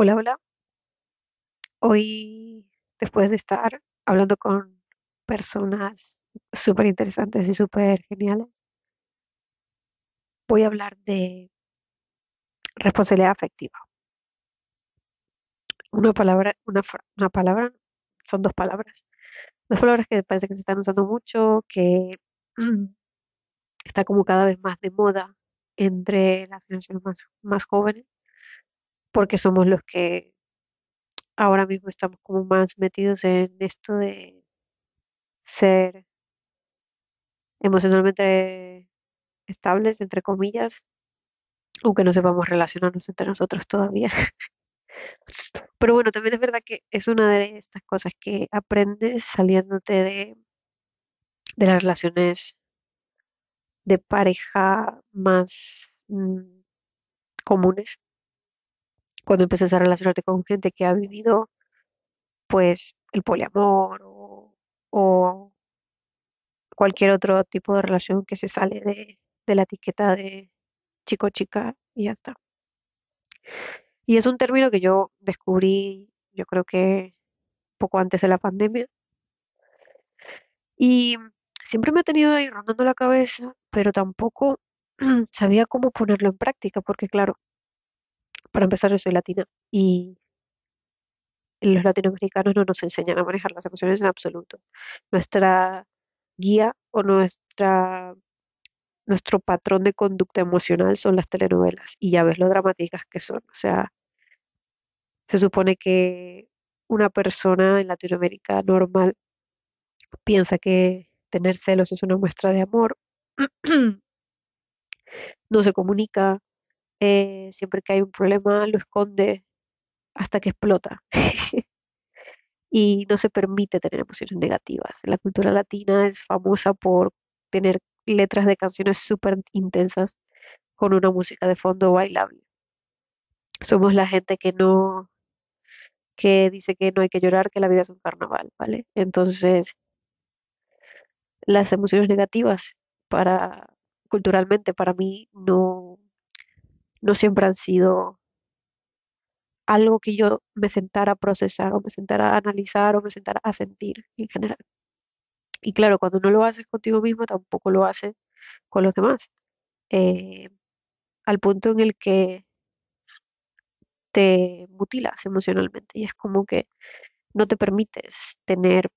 Hola, hola. Hoy, después de estar hablando con personas súper interesantes y súper geniales, voy a hablar de responsabilidad afectiva. Una palabra, una, una palabra, son dos palabras. Dos palabras que parece que se están usando mucho, que está como cada vez más de moda entre las generaciones más, más jóvenes, porque somos los que ahora mismo estamos como más metidos en esto de ser emocionalmente estables, entre comillas, aunque no sepamos relacionarnos entre nosotros todavía. Pero bueno, también es verdad que es una de estas cosas que aprendes saliéndote de, de las relaciones de pareja más mm, comunes, cuando empiezas a relacionarte con gente que ha vivido pues el poliamor o, cualquier otro tipo de relación que se sale de, de la etiqueta de chico-chica y ya está. Y es un término que yo descubrí, yo creo que poco antes de la pandemia Y siempre me ha tenido ahí rondando la cabeza, pero tampoco sabía cómo ponerlo en práctica, porque claro, para empezar yo soy latina y los latinoamericanos no nos enseñan a manejar las emociones en absoluto. Nuestra guía o nuestra, nuestro patrón de conducta emocional son las telenovelas y ya ves lo dramáticas que son. O sea, se supone que una persona en Latinoamérica normal piensa que tener celos es una muestra de amor, no se comunica, eh, siempre que hay un problema lo esconde hasta que explota y no se permite tener emociones negativas. La cultura latina es famosa por tener letras de canciones súper intensas con una música de fondo bailable. Somos la gente que no, que dice que no hay que llorar, que la vida es un carnaval, ¿vale? Entonces, las emociones negativas para culturalmente para mí no, no siempre han sido algo que yo me sentara a procesar o me sentara a analizar o me sentara a sentir en general. Y claro, cuando no lo haces contigo mismo, tampoco lo haces con los demás. Eh, al punto en el que te mutilas emocionalmente y es como que no te permites tener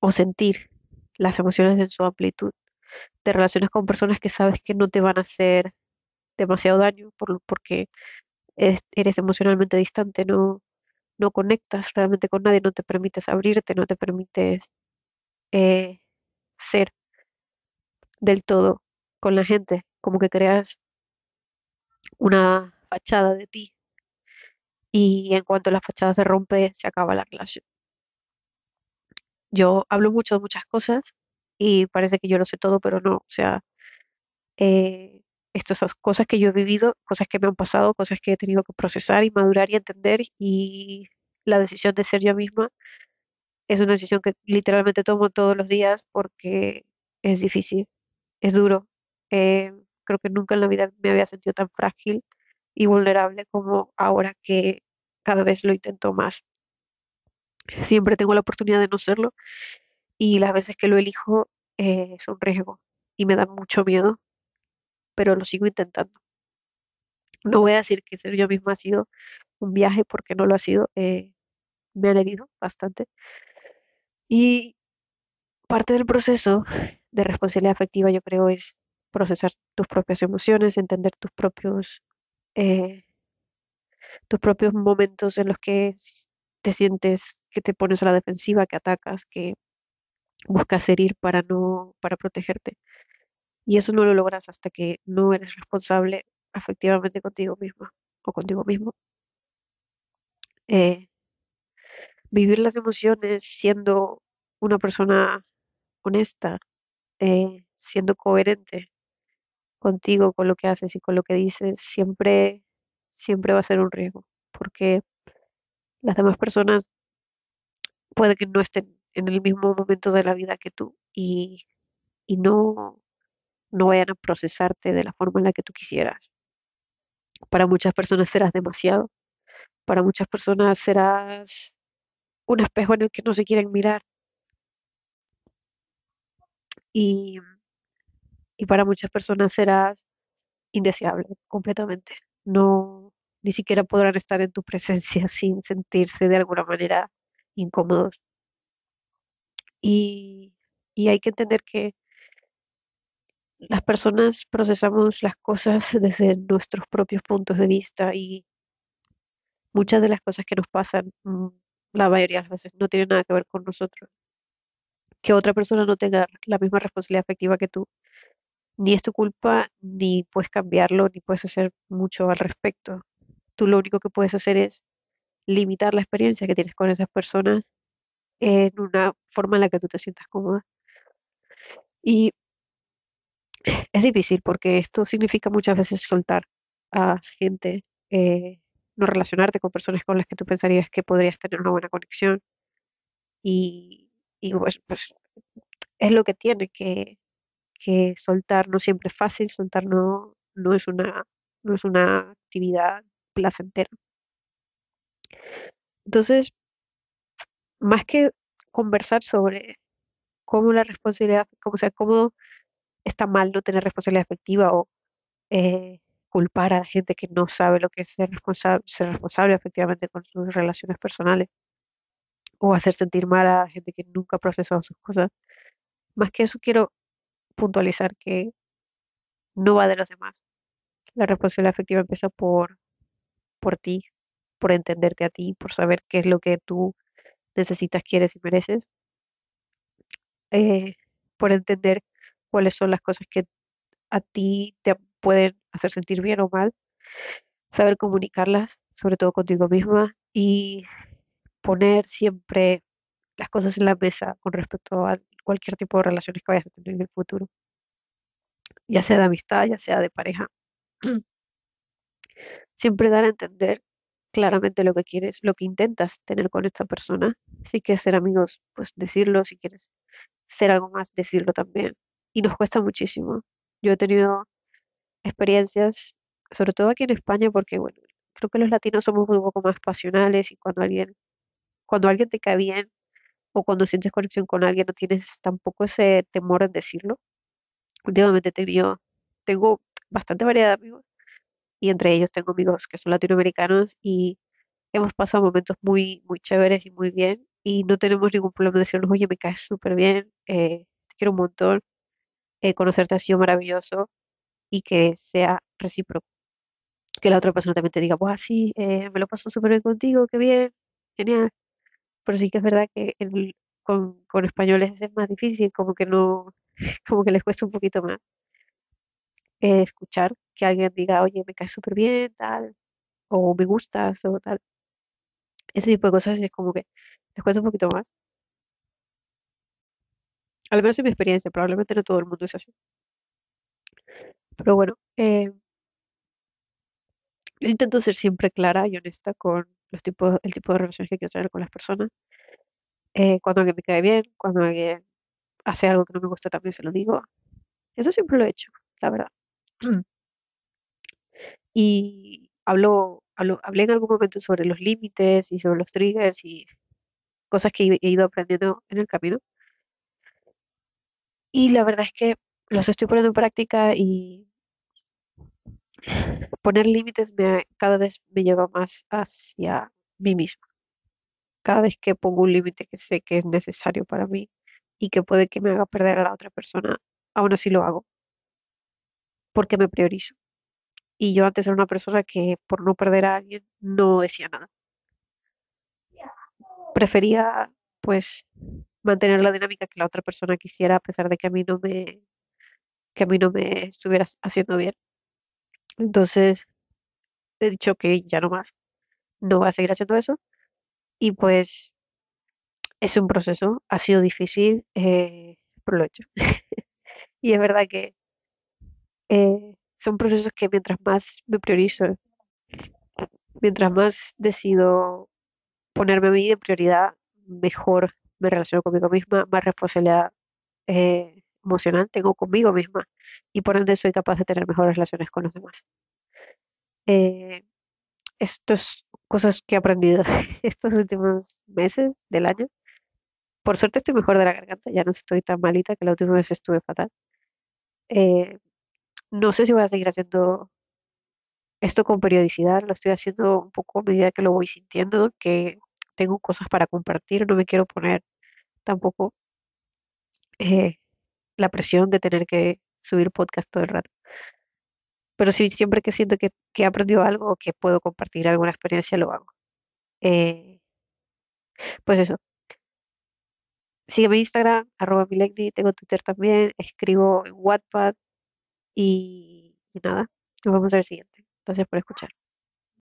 o sentir las emociones en su amplitud. Te relacionas con personas que sabes que no te van a hacer demasiado daño por, porque eres, emocionalmente distante, no, no conectas realmente con nadie, no te permites abrirte, no te permites eh, ser del todo con la gente, como que creas una fachada de ti y en cuanto la fachada se rompe, se acaba la relación. Yo hablo mucho de muchas cosas y parece que yo lo sé todo, pero no, o sea, eh, estas son cosas que yo he vivido, cosas que me han pasado, cosas que he tenido que procesar y madurar y entender y la decisión de ser yo misma es una decisión que literalmente tomo todos los días porque es difícil, es duro. Eh, creo que nunca en la vida me había sentido tan frágil y vulnerable como ahora que cada vez lo intento más. Siempre tengo la oportunidad de no serlo y las veces que lo elijo eh, es un riesgo y me da mucho miedo, pero lo sigo intentando. No voy a decir que ser yo misma ha sido un viaje porque no lo ha sido. eh, me han herido bastante. Y parte del proceso de responsabilidad afectiva, yo creo, es procesar tus propias emociones, entender tus propios, eh, tus propios momentos en los que te sientes que te pones a la defensiva, que atacas, que buscas herir para no, para protegerte. Y eso no lo logras hasta que no eres responsable afectivamente contigo misma o contigo mismo. Eh, vivir las emociones siendo una persona honesta, eh, siendo coherente contigo, con lo que haces y con lo que dices, siempre, siempre va a ser un riesgo, porque las demás personas puede que no estén en el mismo momento de la vida que tú y, y no, no vayan a procesarte de la forma en la que tú quisieras. Para muchas personas serás demasiado, Para muchas personas serás un espejo en el que no se quieren mirar y, y para muchas personas serás indeseable completamente. No, ni siquiera podrán estar en tu presencia sin sentirse de alguna manera incómodos. Y, y hay que entender que las personas procesamos las cosas desde nuestros propios puntos de vista y muchas de las cosas que nos pasan, mm, la mayoría de las veces, no tienen nada que ver con nosotros. Que otra persona no tenga la misma responsabilidad afectiva que tú, ni es tu culpa, ni puedes cambiarlo, ni puedes hacer mucho al respecto. Tú lo único que puedes hacer es limitar la experiencia que tienes con esas personas en una forma en la que tú te sientas cómoda. Y es difícil porque esto significa muchas veces soltar a gente, eh, no relacionarte con personas con las que tú pensarías que podrías tener una buena conexión. Y, y pues, pues es lo que tiene que, que soltar no siempre es fácil, soltar no, no es una, no es una actividad placentera. Entonces, más que conversar sobre cómo la responsabilidad, cómo, o sea, cómo está mal no tener responsabilidad afectiva o eh, culpar a la gente que no sabe lo que es ser responsable, ser responsable efectivamente con sus relaciones personales o hacer sentir mal a la gente que nunca ha procesado sus cosas. Más que eso quiero puntualizar que no va de los demás. La responsabilidad afectiva empieza por, por ti, por entenderte a ti, por saber qué es lo que tú necesitas, quieres y mereces, eh, por entender cuáles son las cosas que a ti te pueden hacer sentir bien o mal, saber comunicarlas, sobre todo contigo misma, y poner siempre las cosas en la mesa con respecto a cualquier tipo de relaciones que vayas a tener en el futuro, ya sea de amistad, ya sea de pareja. Siempre dar a entender claramente lo que quieres, lo que intentas tener con esta persona. Si quieres ser amigos, pues decirlo, si quieres ser algo más, decirlo también. Y nos cuesta muchísimo. Yo he tenido experiencias, sobre todo aquí en España, porque bueno, creo que los latinos somos un poco más pasionales y cuando alguien, cuando alguien te cae bien o cuando sientes conexión con alguien no tienes tampoco ese temor en decirlo. Últimamente he tenido, tengo bastante variedad de amigos y entre ellos tengo amigos que son latinoamericanos y hemos pasado momentos muy, muy chéveres y muy bien y no tenemos ningún problema de decirnos, oye, me caes súper bien, eh, te quiero un montón, eh, conocerte ha sido maravilloso y que sea recíproco. Que la otra persona también te diga, pues sí, eh, me lo paso súper bien contigo, qué bien, genial. Pero sí que es verdad que con, con españoles es más difícil, como que no, como que les cuesta un poquito más eh, escuchar que alguien diga, oye, me caes súper bien, tal, o me gustas, o tal. Ese tipo de cosas es como que les cuesta un poquito más. Al menos en mi experiencia, probablemente no todo el mundo es así. Pero bueno, eh, yo intento ser siempre clara y honesta con los tipos, el tipo de relaciones que quiero tener con las personas. Eh, cuando alguien me cae bien, cuando alguien hace algo que no me gusta, también se lo digo. Eso siempre lo he hecho, la verdad. Y hablo, hablo- hablé en algún momento sobre los límites y sobre los triggers y cosas que he ido aprendiendo en el camino. Y la verdad es que los estoy poniendo en práctica y poner límites me, cada vez me lleva más hacia mí misma. Cada vez que pongo un límite que sé que es necesario para mí y que puede que me haga perder a la otra persona, aún así lo hago porque me priorizo. Y yo antes era una persona que por no perder a alguien no decía nada. Prefería pues mantener la dinámica que la otra persona quisiera a pesar de que a mí no me, que a mí no me estuviera haciendo bien. Entonces he dicho que ya no más, no voy a seguir haciendo eso. Y pues es un proceso, ha sido difícil, eh, pero lo he hecho. Y es verdad que eh, son procesos que mientras más me priorizo, mientras más decido ponerme a mí de prioridad, mejor me relaciono conmigo misma, más responsabilidad eh, emocional tengo conmigo misma y por ende soy capaz de tener mejores relaciones con los demás. Eh, esto es cosas que he aprendido estos últimos meses del año. Por suerte estoy mejor de la garganta, ya no estoy tan malita que la última vez estuve fatal. Eh, no sé si voy a seguir haciendo esto con periodicidad, lo estoy haciendo un poco a medida que lo voy sintiendo, que tengo cosas para compartir, no me quiero poner tampoco eh, la presión de tener que subir podcast todo el rato. Pero sí, siempre que siento que, he aprendido algo o que puedo compartir alguna experiencia, lo hago. Eh, pues eso, sígueme en Instagram, arroba milegni, tengo Twitter también, escribo en Wattpad y, y nada, nos vemos en el siguiente. Gracias por escuchar.